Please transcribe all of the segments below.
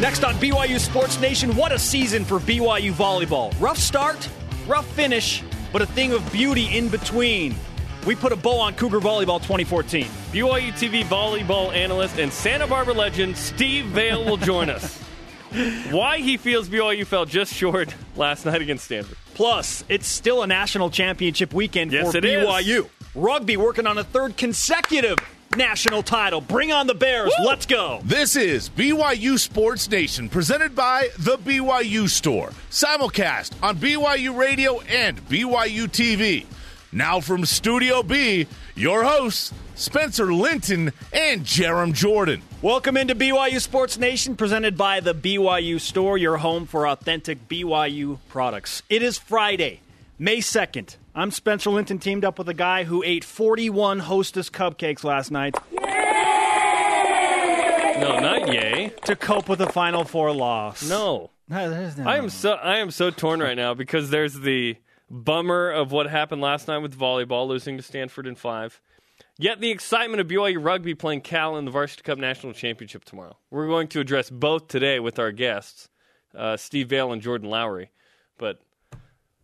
Next on BYU Sports Nation, what a season for BYU volleyball. Rough start, rough finish, but a thing of beauty in between. We put a bow on Cougar Volleyball 2014. BYU TV volleyball analyst and Santa Barbara legend Steve Vale will join us. Why he feels BYU fell just short last night against Stanford. Plus, it's still a national championship weekend Yes, for it is. BYU. Rugby working on a third consecutive national title. Bring on the Bears. Let's go. This is BYU Sports Nation, presented by The BYU Store. Simulcast on BYU Radio and BYU TV. Now from Studio B, your hosts, Spencer Linton and Jarom Jordan. Welcome into BYU Sports Nation, presented by the BYU Store, your home for authentic BYU products. It is Friday, May 2nd. I'm Spencer Linton, teamed up with a guy who ate 41 Hostess cupcakes last night No, not yay. to cope with the Final Four loss. No. No, there is no. I am so I am so torn right now because there's the bummer of what happened last night with volleyball losing to Stanford in five. Yet the excitement of BYU rugby playing Cal in the Varsity Cup National Championship tomorrow. We're going to address both today with our guests, uh, Steve Vale and Jordan Lowry. But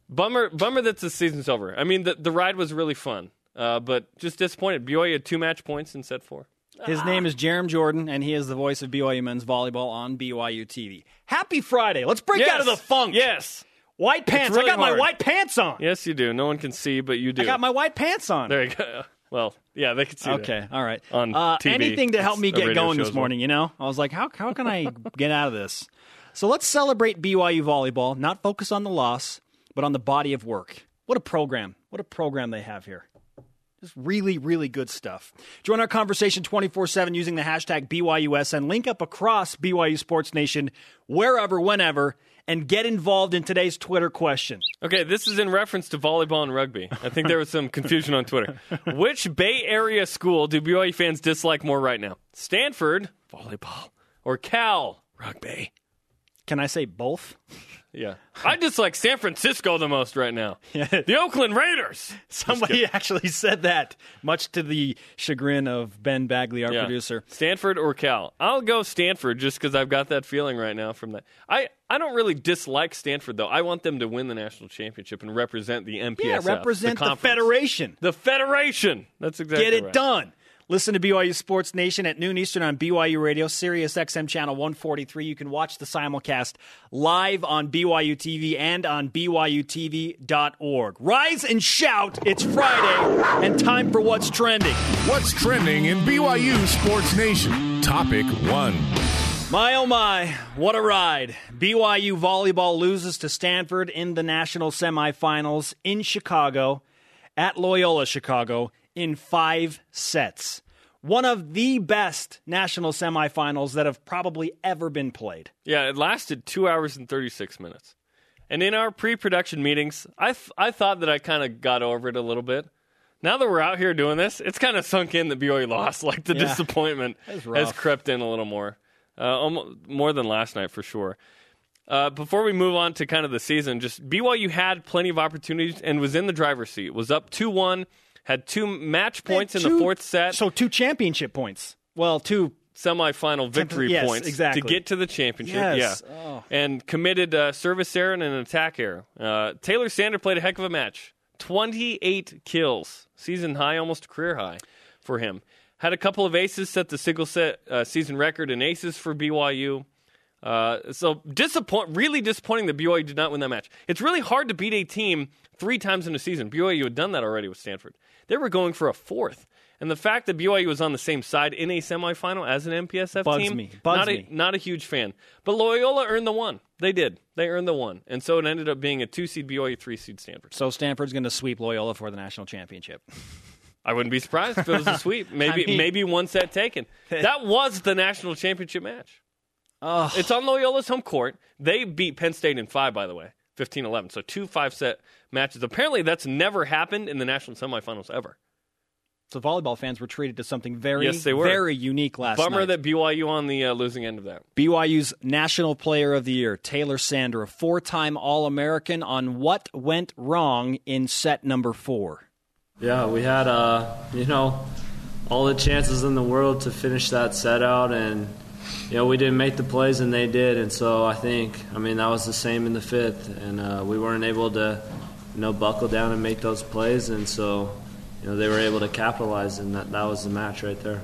bummer, bummer that the season's over. I mean, the the ride was really fun, uh, but just disappointed. BYU had two match points in set four. His name is Jarom Jordan, and he is the voice of BYU men's volleyball on BYU TV. Happy Friday. Let's break Yes. out of the funk. Yes, White pants. really I got my white pants on. yes, you do. No one can see, but you do. I got my white pants on. There you go. Well, yeah, they could see that. Okay, all right. On uh, TV. anything to help me get going this morning, you know? I was like, how, how can I get out of this? So let's celebrate BYU volleyball, not focus on the loss, but on the body of work. What a program. What a program they have here. Just really, really good stuff. Join our conversation 24 7 using the hashtag BYUS and Link up across BYU Sports Nation, wherever, whenever, and get involved in today's Twitter question. Okay, this is in reference to volleyball and rugby. I think there was some confusion on Twitter. Which Bay Area school do BYU fans dislike more right now? Stanford, volleyball, or Cal, rugby? Can I say both? Yeah. I dislike San Francisco the most right now. The Oakland Raiders. Somebody actually said that, much to the chagrin of Ben Bagley, our Yeah. producer. Stanford or Cal? I'll go Stanford just because I've got that feeling right now from that. I, I don't really dislike Stanford, though. I want them to win the national championship and represent the MPSF. Yeah, represent the, conference. Federation. The Federation. That's exactly right. Get it right. done. Listen to BYU Sports Nation at noon Eastern on BYU Radio, Sirius XM channel 143. You can watch the simulcast live on BYU TV and on BYUTV.org. Rise and shout. It's Friday and time for what's trending. What's trending in BYU Sports Nation? Topic one. My oh my, what a ride. BYU volleyball loses to Stanford in the national semifinals in Chicago at Loyola Chicago in five sets. One of the best national semifinals that have probably ever been played. Yeah, it lasted two hours and 36 minutes. And in our pre production meetings, I, th- I thought that I kind of got over it a little bit. Now that we're out here doing this, it's kind of sunk in that BYU lost. Like the Yeah. disappointment has crept in a little more. Uh, almost, more than last night, for sure. Uh, before we move on to kind of the season, just BYU had plenty of opportunities and was in the driver's seat. Was up 2 1, had two match points in the fourth set. So two championship points. Well, two. semifinal victory yes, points exactly. to get to the championship. Yes. Yeah, Oh. and committed uh, service error and an attack error. Uh, Taylor Sander played a heck of a match. Twenty-eight kills, season high, almost career high for him. Had a couple of aces, set the single set uh, season record in aces for BYU. Uh, so disappoint, really disappointing that BYU did not win that match. It's really hard to beat a team three times in a season. BYU had done that already with Stanford. They were going for a fourth, and the fact that BYU was on the same side in a semifinal as an MPSF Bugs team, me. Bugs not a me. not a huge fan. But Loyola earned the one. They did. They earned the one, and so it ended up being a two seed BYU, three seed Stanford. So Stanford's going to sweep Loyola for the national championship. I wouldn't be surprised if it was a sweep. Maybe mean- maybe one set taken. That was the national championship match. It's on Loyola's home court. They beat Penn State in five, by the way, 15-11. So two five set matches. Apparently, that's never happened in the national semifinals ever. So volleyball fans were treated to something very, Yes, they were. very unique last year. Bummer night. that BYU on the uh, losing end of that. BYU's National Player of the Year, Taylor Sander, a four time All American, on what went wrong in set number four. Yeah, we had uh, you know all the chances in the world to finish that set out, and you know, we didn't make the plays and they did, and so I think, I mean, that was the same in the fifth, and uh, we weren't able to, you know, buckle down and make those plays, and so, you know, they were able to capitalize, and that that was the match right there.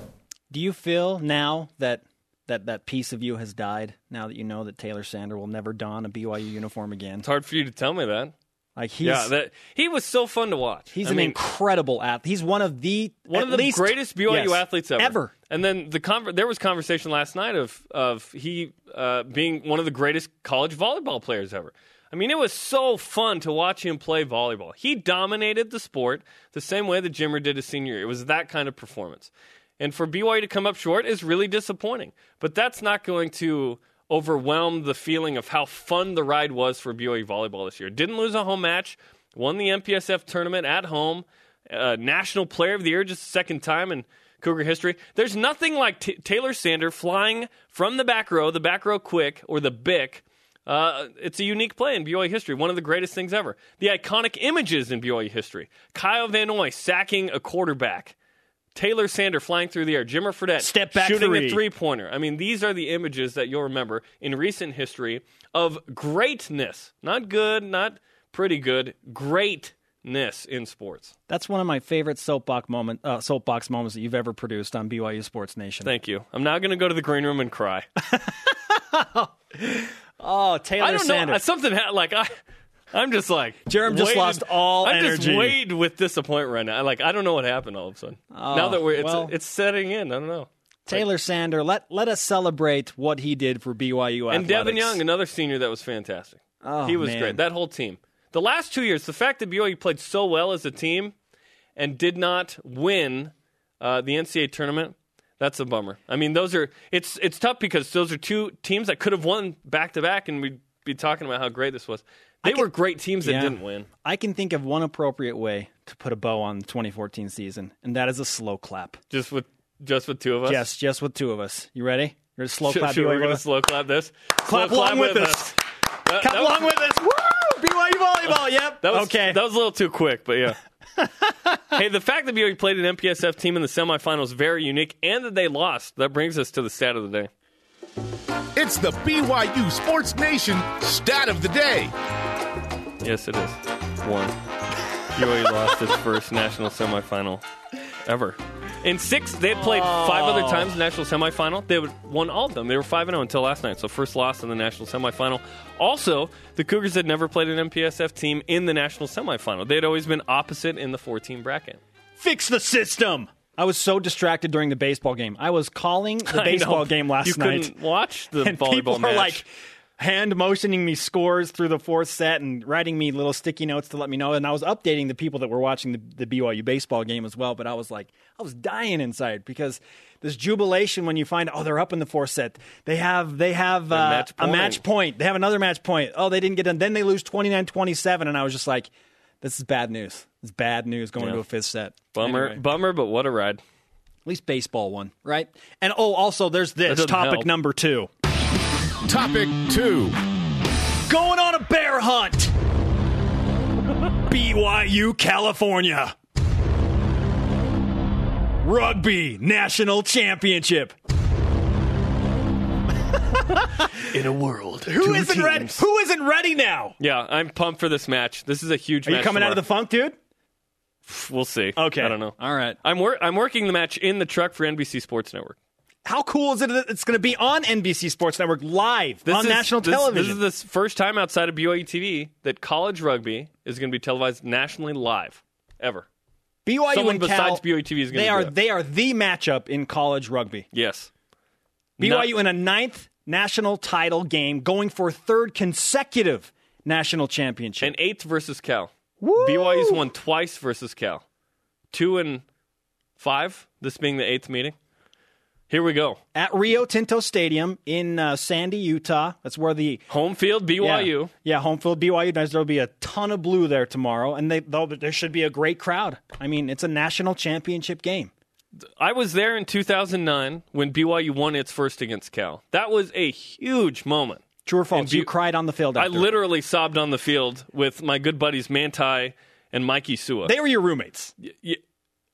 Do you feel now that that that piece of you has died? Now that you know that Taylor Sander will never don a BYU uniform again, It's hard for you to tell me that. like he's yeah, that he was so fun to watch. he's I an mean, incredible athlete. He's one of the one at of the least- greatest BYU yes, athletes ever. Ever. And then the conver- there was conversation last night of of he uh, being one of the greatest college volleyball players ever. I mean, it was so fun to watch him play volleyball. He dominated the sport the same way that Jimmer did his senior year. It was that kind of performance. And for BYU to come up short is really disappointing. But that's not going to overwhelm the feeling of how fun the ride was for BYU volleyball this year. Didn't lose a home match, won the MPSF tournament at home, uh, National Player of the Year just the second time in Cougar history. There's nothing like T- Taylor Sander flying from the back row, the back row quick, or the BIC. Uh, it's a unique play in BYU history, one of the greatest things ever. The iconic images in BYU history: Kyle Van Noy sacking a quarterback, Taylor Sander flying through the air, Jimmer Fredette Step back shooting three. a three pointer. I mean, these are the images that you'll remember in recent history of greatness, not good, not pretty good, greatness in sports. That's one of my favorite soapbox moment uh, soapbox moments that you've ever produced on BYU Sports Nation. Thank you. I'm now going to go to the green room and cry. oh, Taylor I don't Sander. know. Something ha- like I. I'm just like Jarom just lost all I'm energy. just weighed with disappointment right now. Like I don't know what happened all of a sudden. now that we're it's, well- it's setting in. I don't know. Taylor Sander, let let us celebrate what he did for BYU And Devin. Young, another senior that was fantastic. Oh, he was man. great. That whole team. The last two years, the fact that BYU played so well as a team and did not win uh, the NCAA tournament, that's a bummer. I mean, those are it's it's tough because those are two teams that could have won back to back, and we'd be talking about how great this was. They can- were great teams that Yeah. didn't win. I can think of one appropriate way to put a bow on the 2014 season, and that is a slow clap. Just with just with two of us. Yes, just with two of us. You ready? You're slow clap. should we BYU going to slow clap this? Clap Slow along with us. That, Clap that along was, with us. Woo! BYU volleyball. Yep. That was, okay. That was a little too quick, but yeah. hey, the fact that BYU played an MPSF team in the semifinals is very unique, and that they lost. That brings us to the stat of the day. It's the BYU Sports Nation stat of the day. Yes, it is. One. BYU lost its first national semifinal ever. In six, they had played five other oh. times in the national semifinal. They would won all of them. They were five and zero until last night. So first loss in the national semifinal. Also, the Cougars had never played an MPSF team in the national semifinal. They had always been opposite in the four-team bracket. Fix the system. I was so distracted during the baseball game. I was calling the baseball game last you night. couldn't watch the and volleyball people match. are like hand motioning me scores through the fourth set and writing me little sticky notes to let me know. And I was updating the people that were watching the, the BYU baseball game as well. But I was like, I was dying inside because this jubilation when you find oh they're up in the fourth set. They have they have uh, match a match point. They have another match point. Oh, they didn't get done. Then they lose 29-27 and I was just like, this is bad news. It's bad news going Yeah. to a fifth set. bummer, Anyway. bummer, but what a ride! At least baseball won, right? And oh, also there's this topic help. number two. Topic two. Going on a bear hunt. BYU, California. Rugby National Championship. In a world, Who isn't ready? Who isn't ready now? Yeah, I'm pumped for this match. This is a huge Are match. you coming out of the funk, dude? We'll see. Okay. I don't know. All right. I'm wor- I'm working the match in the truck for NBC Sports Network. How cool is it that it's going to be on NBC Sports Network live This on is- national this- television? This is the first time outside of BYU TV that college rugby is going to be televised nationally live ever. BYU Someone and besides Cal, BYU TV is going they to are they are the matchup in college rugby. Yes. BYU in a ninth national title game, going for third consecutive national championship. And eighth versus Cal. Woo! BYU's won twice versus Cal. Two and five. This being the eighth meeting. Here we go. at Rio Tinto Stadium in uh, Sandy, Utah. That's where the Home field BYU. yeah, yeah home field BYU. There'll be a ton of blue there tomorrow, and they there should be a great crowd. I mean, it's a national championship game. I was there in 2009 when BYU won its first against Cal. That was a huge moment. True or false? Bu- you cried on the field. I literally sobbed on the field with my good buddies Manti and Mikey Sua. They were your roommates. Y-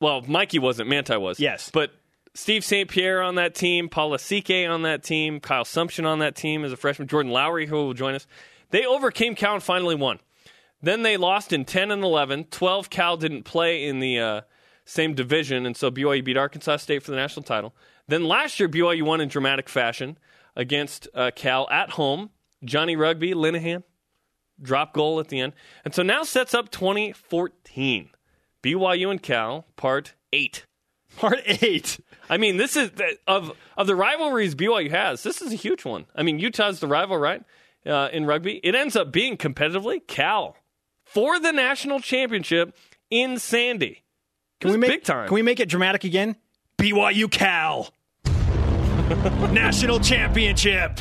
well, Mikey wasn't, Manti was. Yes. But Steve St. Pierre on that team, Paul Lasike on that team, Kyle Sumsion on that team as a freshman, Jordan Lowry, who will join us. They overcame Cal and finally won. Then they lost in 10 and 11. 12 Cal didn't play in the uh, same division, and so BYU beat Arkansas State for the national title. Then last year, BYU won in dramatic fashion against uh, Cal at home. Johnny Rugby, Linehan, drop goal at the end. And so now sets up 2014. BYU and Cal, part eight. Part eight. I mean, this is of of the rivalries BYU has. This is a huge one. I mean, Utah's the rival, right? Uh, in rugby, it ends up being competitively Cal for the national championship in Sandy. Can we make big time? Can we make it dramatic again? BYU Cal. National championship.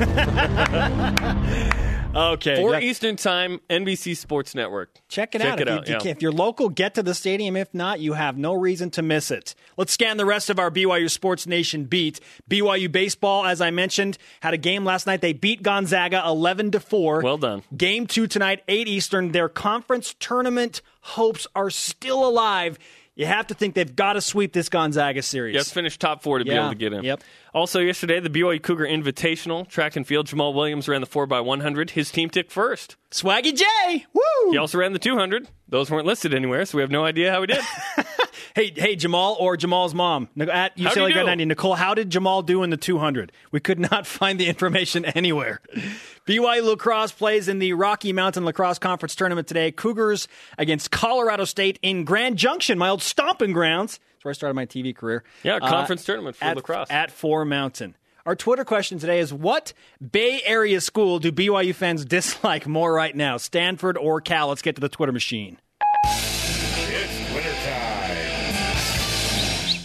okay. Four that- Eastern Time, NBC Sports Network. Check it Check out. it if, you, yeah. if you're local, get to the stadium. If not, you have no reason to miss it. Let's scan the rest of our BYU Sports Nation beat. BYU baseball, as I mentioned, had a game last night. They beat Gonzaga 11 to 4. Well done. Game 2 tonight 8 Eastern. Their conference tournament hopes are still alive. You have to think they've got to sweep this Gonzaga series. Yes, finished top four to be able to get in. yep. Also, yesterday, the BYU Cougar Invitational track and field. Jamaal Williams ran the 4x100. His team took first. Swaggy J. Woo! He also ran the 200. Those weren't listed anywhere, so we have no idea how he did. Hey, hey, Jamaal or Jamaal's mom at UCLA? Grad 90. Nicole, how did Jamaal do in the 200? We could not find the information anywhere. BYU lacrosse plays in the Rocky Mountain Lacrosse Conference tournament today. Cougars against Colorado State in Grand Junction, my old stomping grounds. That's where I started my TV career. Yeah, Uh, conference tournament for at, lacrosse. at Four Mountain. Our Twitter question today is What Bay Area school do BYU fans dislike more right now, Stanford or Cal? Let's get to the Twitter machine.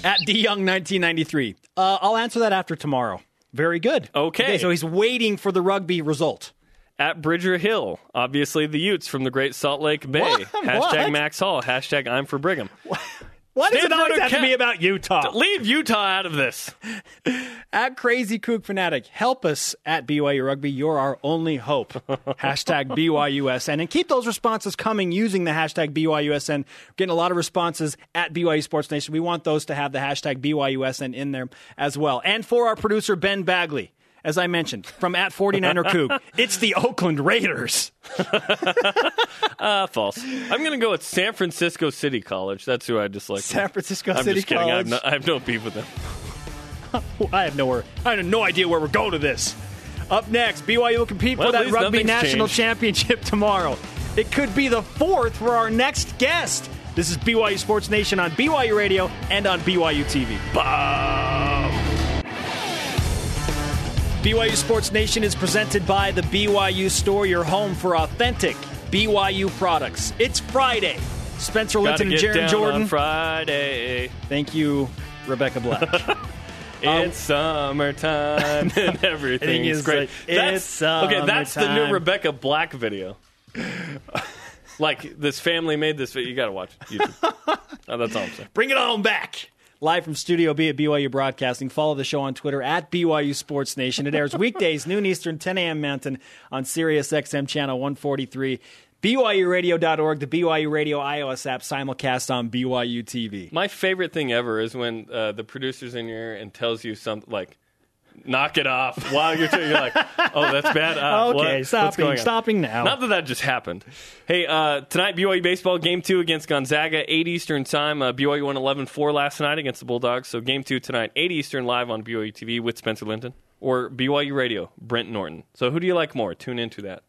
At D Young 1993. Uh, I'll answer that after tomorrow. Very good. Okay. So he's waiting for the rugby result. At Bridger Hill, obviously the Utes from the Great Salt Lake Bay. What? Hashtag What? Max Hall. Hashtag I'm for Brigham. Why does it Stanford always or have to be about Utah? Leave Utah out of this. At Crazy Kook Fanatic, help us at BYU Rugby. You're our only hope. hashtag BYUSN. And keep those responses coming using the hashtag BYUSN. We're getting a lot of responses at BYU Sports Nation. We want those to have the hashtag BYUSN in there as well. And for our producer, Ben Bagley, as I mentioned, from at 49er Coop. it's the Oakland Raiders. Uh, false. I'm going to go with San Francisco City College. That's who I dislike. San Francisco I'm City just kidding. I have, College. no, I have no beef with them. I have nowhere. I have no idea where we're going to this. Up next, BYU will compete Well, for at that least rugby nothing's national changed. championship tomorrow. It could be the fourth for our next guest. This is BYU Sports Nation on BYU Radio and on BYU TV. BYU Sports Nation is presented by the BYU Store, your home for authentic BYU products. It's Friday. Spencer Gotta Linton and Jarom Jordan. on Friday. Thank you, Rebecca Black. Um, it's summertime and everything is great. like, That's, it's okay, that's the new. Rebecca Black video. like this family made this video. You got to watch YouTube. Oh, that's all I'm saying. Bring it on back. Live from Studio B at BYU Broadcasting. Follow the show on Twitter at BYU Sports Nation. It airs weekdays, noon Eastern, 10 a.m. Mountain on Sirius XM Channel 143. BYURadio.org, the BYU Radio iOS app, simulcast on BYU TV. My favorite thing ever is when uh, the producer's in your ear and tells you something like, knock it off while you're, you're like, oh, that's bad. Uh, what- Okay, what's stopping, stopping now. Not that that just happened. Hey, uh, tonight, BYU baseball, game two against Gonzaga, 8 Eastern time. Uh, BYU won 11 4 last night against the Bulldogs. So, game two tonight, 8 Eastern live on BYU TV with Spencer Linton or BYU Radio, Brent Norton. So, who do you like more? Tune into that.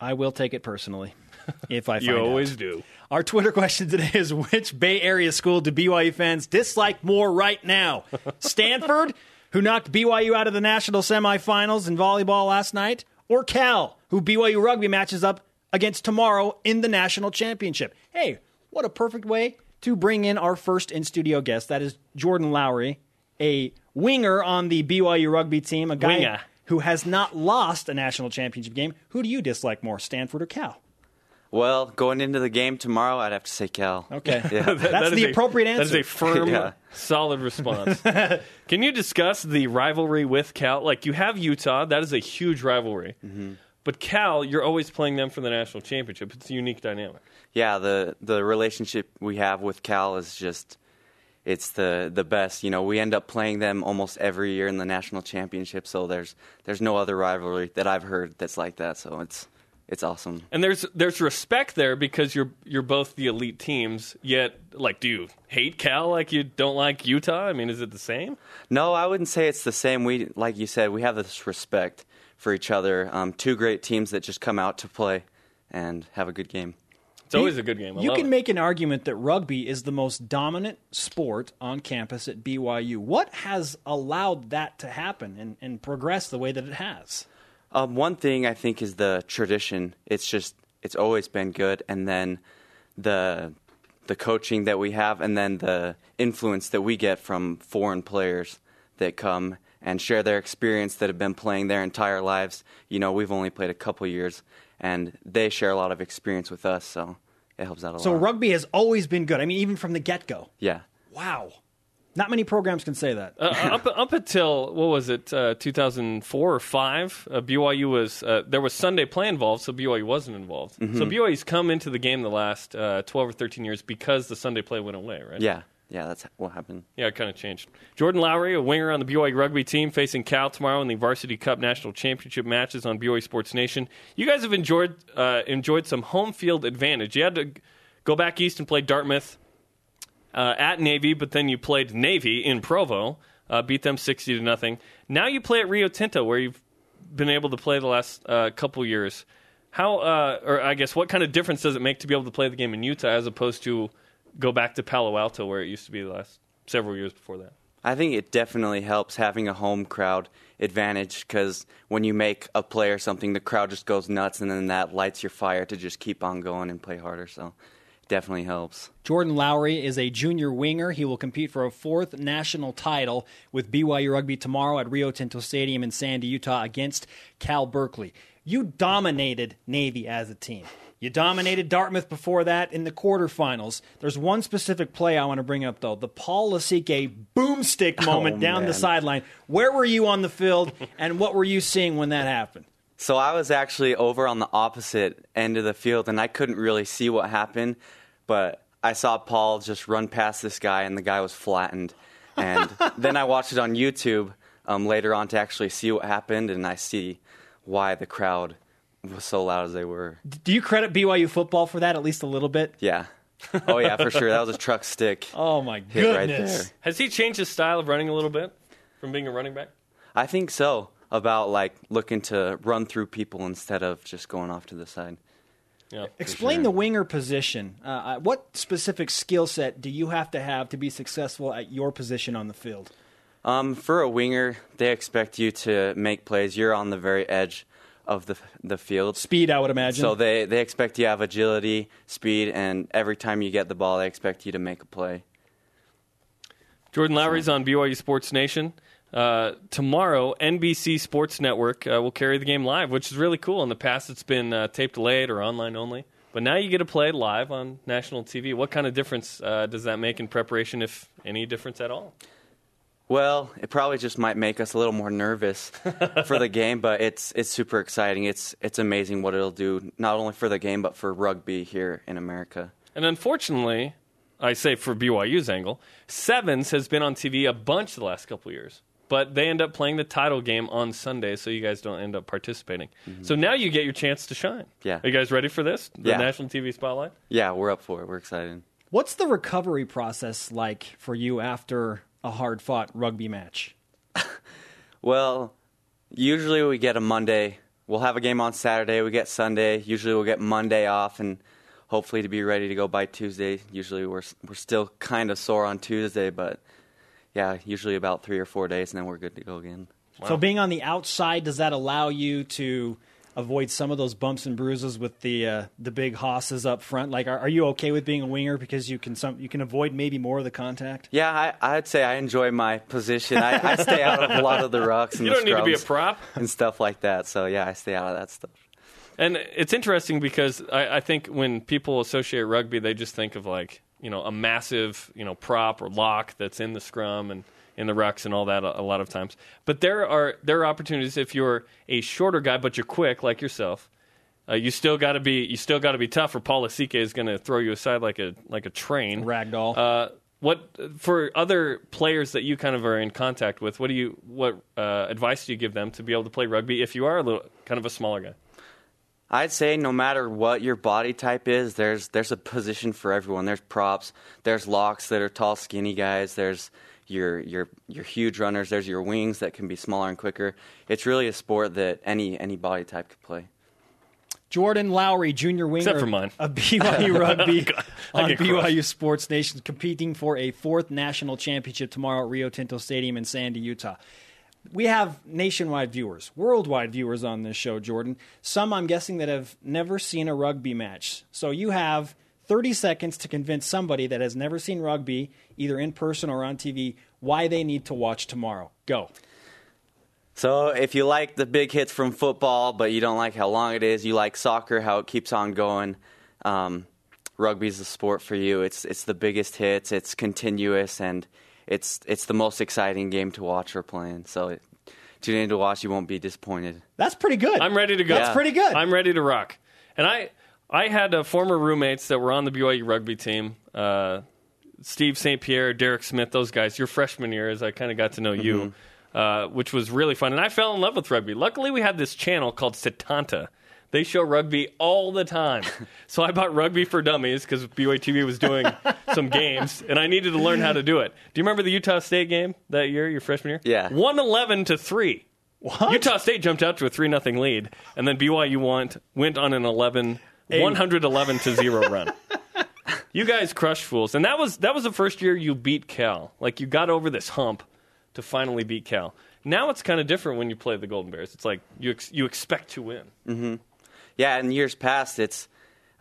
I will take it personally if I find You always out. do. Our Twitter question today is which Bay Area school do BYU fans dislike more right now? Stanford, who knocked BYU out of the national semifinals in volleyball last night, or Cal, who BYU rugby matches up against tomorrow in the national championship? Hey, what a perfect way to bring in our first in studio guest. That is Jordan Lowry, a winger on the BYU rugby team, a guy Winger. who has not lost a national championship game. Who do you dislike more, Stanford or Cal? Well, going into the game tomorrow, I'd have to say Cal. Okay. Yeah. That's That is the a- appropriate answer. That is a firm, Yeah. solid response. Can you discuss the rivalry with Cal? Like, you have Utah, that is a huge rivalry. Mm-hmm. But Cal, you're always playing them for the national championship. It's a unique dynamic. yeah, the the relationship we have with Cal is just it's the the best. You know, we end up playing them almost every year in the national championship. So there's there's no other rivalry that I've heard that's like that. So it's it's awesome. And there's there's respect there because you're you're both the elite teams. Yet, like, do you hate Cal like you don't like Utah? I mean, is it the same? No, I wouldn't say it's the same. We like you said, we have this respect for each other. Um, two great teams that just come out to play and have a good game. It's always a good game. I you can it. make an argument that rugby is the most dominant sport on campus at BYU. What has allowed that to happen and, and progress the way that it has? Um, one thing I think is the tradition. It's just it's always been good, and then the the coaching that we have, and then the influence that we get from foreign players that come and share their experience that have been playing their entire lives. You know, we've only played a couple years, and they share a lot of experience with us, so it helps out a So lot. So rugby has always been good. I mean, even from the get go. yeah. Wow. Not many programs can say that. Uh, up up until what was it, uh, 2004 or five? Uh, BYU was uh, there was Sunday play involved, so BYU wasn't involved. Mm-hmm. So BYU's come into the game the last uh, 12 or 13 years because the Sunday play went away, right? Yeah. Yeah, that's what happened. Yeah, it kind of changed. Jordan Lowry, a winger on the BYU rugby team, facing Cal tomorrow in the Varsity Cup National Championship matches on BYU Sports Nation. You guys have enjoyed uh, enjoyed some home field advantage. You had to go back east and play Dartmouth uh, at Navy, but then you played Navy in Provo, uh, beat them sixty to nothing. Now you play at Rio Tinto, where you've been able to play the last uh, couple years. How, uh, or I guess, what kind of difference does it make to be able to play the game in Utah as opposed to go back to Palo Alto, where it used to be the last several years before that? I think it definitely helps having a home crowd advantage because when you make a play or something, the crowd just goes nuts, and then that lights your fire to just keep on going and play harder. So definitely helps. Jordan Lowry is a junior winger. He will compete for a fourth national title with BYU Rugby tomorrow at Rio Tinto Stadium in Sandy, Utah against Cal Berkeley. You dominated Navy as a team. You dominated Dartmouth before that in the quarterfinals. There's one specific play I want to bring up, though the Paul Lasike boomstick oh, moment down the sideline. Where were you on the field, and what were you seeing when that happened? So I was actually over on the opposite end of the field, and I couldn't really see what happened, but I saw Paul just run past this guy, and the guy was flattened. And then I watched it on YouTube um, later on to actually see what happened, and I see why the crowd was so loud as they were. Do you credit BYU football for that at least a little bit? Yeah. Oh yeah, for sure. That was a truck stick. Oh my hit right goodness! there. Has he changed his style of running a little bit from being a running back? I think so. About like looking to run through people instead of just going off to the side. Yeah. Explain the winger position. Uh, uh, what specific skill set do you have to have to be successful at your position on the field? Um, for a winger, they expect you to make plays. You're on the very edge of the the field. Speed, I would imagine. So they, they expect you to have agility, speed, and every time you get the ball, they expect you to make a play. Jordan Lowry's on BYU Sports Nation. Uh, tomorrow, NBC Sports Network uh, will carry the game live, which is really cool. In the past, it's been uh, tape delayed or online only. But now you get to play live on national TV. What kind of difference uh, does that make in preparation, if any difference at all? Well, it probably just might make us a little more nervous for the game, but it's it's super exciting. It's it's amazing what it'll do not only for the game but for rugby here in America. And unfortunately, I say for BYU's angle, Sevens has been on TV a bunch the last couple years. But they end up playing the title game on Sunday, so you guys don't end up participating. So now you get your chance to shine. Mm-hmm. Yeah. Are you guys ready for this? The Yeah. national TV spotlight? Yeah, we're up for it. We're excited. What's the recovery process like for you after a hard fought rugby match? Well, usually we get a Monday. We'll have a game on Saturday. We get Sunday. Usually we'll get Monday off and hopefully to be ready to go by Tuesday. Usually we're we're still kind of sore on Tuesday, but yeah, usually about 3 or 4 days and then we're good to go again. So, being on the outside, does that allow you to avoid some of those bumps and bruises with the uh, the big hosses up front? Like, are, are you okay with being a winger because you can some you can avoid maybe more of the contact? Yeah, I, I'd say I enjoy my position. I, I stay out of a lot of the rucks and You the don't need to be a prop. and stuff like that. So yeah, I stay out of that stuff. And it's interesting because I, I think when people associate rugby, they just think of like you know a massive you know prop or lock that's in the scrum and in the rucks and all that a, a lot of times. But there are there are opportunities if you're a shorter guy but you're quick like yourself. Uh, you still got to be you still got to be tough, or Paul Lasike is going to throw you aside like a like a train. Ragdoll. Uh, what for other players that you kind of are in contact with? What do you what uh, advice do you give them to be able to play rugby if you are a little kind of a smaller guy? I'd say no matter what your body type is, there's there's a position for everyone. There's props, there's locks that are tall, skinny guys. There's your your your huge runners. There's your wings that can be smaller and quicker. It's really a sport that any any body type could play. Jordan Lowry, junior winger Except for mine. of BYU Rugby I on BYU crushed. Sports Nation, competing for a fourth national championship tomorrow at Rio Tinto Stadium in Sandy, Utah. We have nationwide viewers, worldwide viewers on this show, Jordan. Some, I'm guessing, that have never seen a rugby match. So you have 30 seconds to convince somebody that has never seen rugby, either in person or on TV, why they need to watch tomorrow. Go. So if you like the big hits from football, but you don't like how long it is, you like soccer, how it keeps on going. Um, rugby's the sport for you. It's it's the biggest hits. It's continuous, and it's it's the most exciting game to watch or playing. So it, tune in to watch. You won't be disappointed. That's pretty good. I'm ready to go. That's pretty good. I'm ready to rock. And I I had uh, former roommates that were on the BYU rugby team. Uh, Steve St. Pierre, Derek Smith, those guys. Your freshman year, as I kind of got to know you, uh, which was really fun. And I fell in love with rugby. Luckily, we had this channel called Setanta. They show rugby all the time. so I bought Rugby for Dummies because BYU TV was doing some games, and I needed to learn how to do it. Do you remember the Utah State game that year, your freshman year? Yeah. 111 to 3. What? Utah State jumped out to a 3 nothing lead, and then BYU went, went on an 11, 111 to 0 run. You guys crushed fools. And that was that was the first year you beat Cal. Like you got over this hump to finally beat Cal. Now it's kind of different when you play the Golden Bears. It's like you ex- you expect to win. Mm-hmm. Yeah, in years past, it's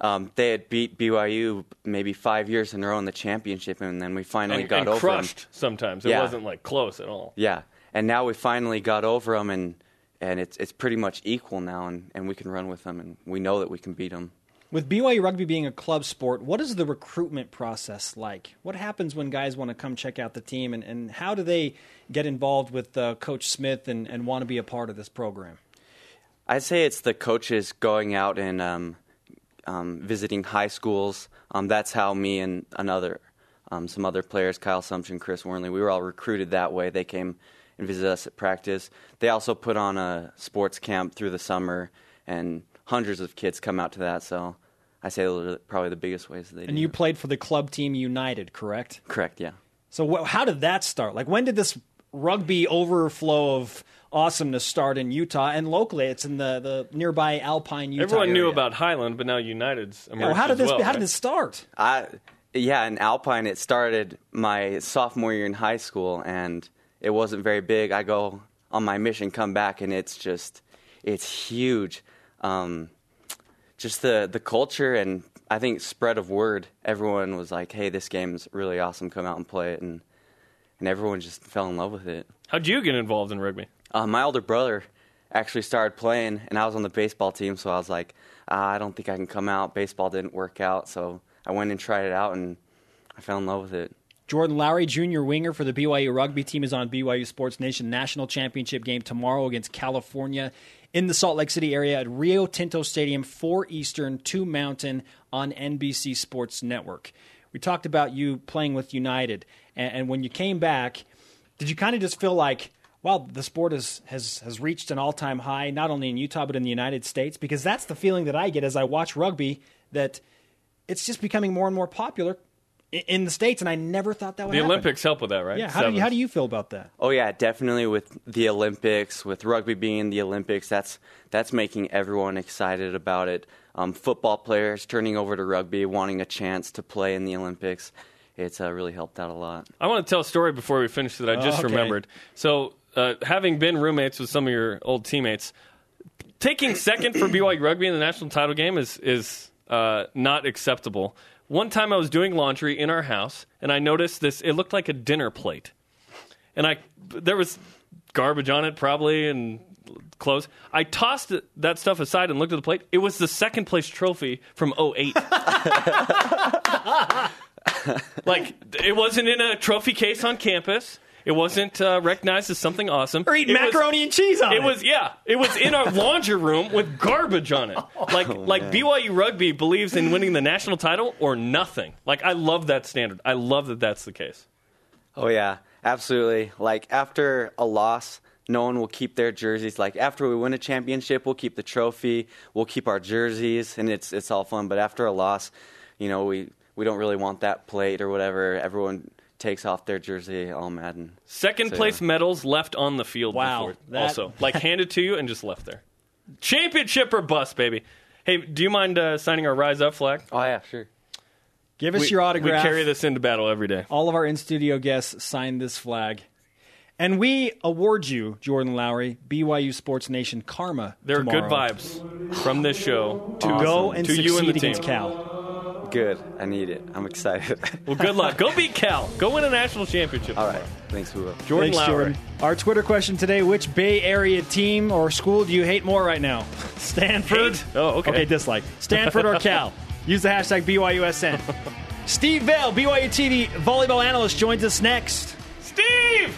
um, they had beat BYU maybe five years in a row in the championship, and then we finally And, got and over them. crushed sometimes. It Yeah. wasn't like close at all. Yeah, and now we finally got over them, and and it's it's pretty much equal now, and, and we can run with them, and we know that we can beat them. With BYU rugby being a club sport, what is the recruitment process like? What happens when guys want to come check out the team, and, and how do they get involved with uh, Coach Smith and, and want to be a part of this program? I'd say it's the coaches going out and um, um, visiting high schools. Um, that's how me and another, um, some other players, Kyle Sumsion, Chris Wornley, we were all recruited that way. They came and visited us at practice. They also put on a sports camp through the summer, and hundreds of kids come out to that. So I say those are probably the biggest ways that they And you it. played for the club team United, correct? Correct, yeah. So wh- how did that start? Like when did this rugby overflow of awesomeness start in Utah and locally? It's in the, the nearby Alpine Utah. Everyone knew about Highland, but now United's emerged Oh, how did as this? well, how did this start? I yeah, in Alpine it started my sophomore year in high school and it wasn't very big. I go on my mission, come back and it's just it's huge. Um, just the the culture and I think spread of word. Everyone was like, "Hey, this game's really awesome. Come out and play it." And and everyone just fell in love with it. How'd you get involved in rugby? Uh, my older brother actually started playing, and I was on the baseball team, so I was like, ah, I don't think I can come out. Baseball didn't work out, so I went and tried it out, and I fell in love with it. Jordan Lowry, junior winger for the BYU rugby team, is on BYU Sports Nation national championship game tomorrow against California in the Salt Lake City area at Rio Tinto Stadium, 4 Eastern, 2 Mountain on NBC Sports Network. We talked about you playing with United, and, and when you came back, did you kind of just feel like, wow, the sport has, has, has reached an all time high, not only in Utah, but in the United States? Because that's the feeling that I get as I watch rugby, that it's just becoming more and more popular in the States, and I never thought that would happen. The happen. Olympics help with that, right? Yeah, how do, you, how do you feel about that? Oh yeah, definitely with the Olympics, with rugby being the Olympics, that's that's making everyone excited about it. Um, football players turning over to rugby, wanting a chance to play in the Olympics, it's uh, really helped out a lot. I want to tell a story before we finish that I just okay. remembered. So, uh, having been roommates with some of your old teammates, taking second for BYU rugby in the national title game is is uh, not acceptable. One time I was doing laundry in our house, and I noticed this. It looked like a dinner plate, and I there was garbage on it probably and clothes. I tossed that stuff aside and looked at the plate. It was the second place trophy from 08. like it wasn't in a trophy case on campus. It wasn't uh, recognized as something awesome. Or eat It was- macaroni and cheese on it. It was yeah. It was in our laundry room with garbage on it. Like like BYU rugby believes in winning the national title or nothing. Like I love that standard. I love that that's the case. Oh yeah, absolutely. Like after a loss, no one will keep their jerseys. Like after we win a championship, we'll keep the trophy, we'll keep our jerseys, and it's it's all fun. But after a loss, you know, we we don't really want that plate or whatever. Everyone takes off their jersey, all Madden. Second So, place yeah. medals left on the field. Wow, before, that- also like handed to you and just left there. Championship or bust, baby. Hey, do you mind uh, signing our Rise Up flag? oh yeah, sure. Give us we, your autograph. We carry this into battle every day. All of our in studio guests signed this flag. And we award you, Jordan Lowry, BYU Sports Nation Karma. There are good vibes from this show to To go and to succeed you and the team. against Cal. Good. I need it. I'm excited. Well, good luck. Go beat Cal. Go win a national championship. all right. Thanks, Hua. Jordan Thanks, Lowry. Jordan. Our Twitter question today Which Bay Area team or school do you hate more right now? Stanford? Hate? Oh, okay. Okay, dislike. Stanford or Cal? Use the hashtag BYUSN. Steve Vale, BYU TV volleyball analyst, joins us next. Steve.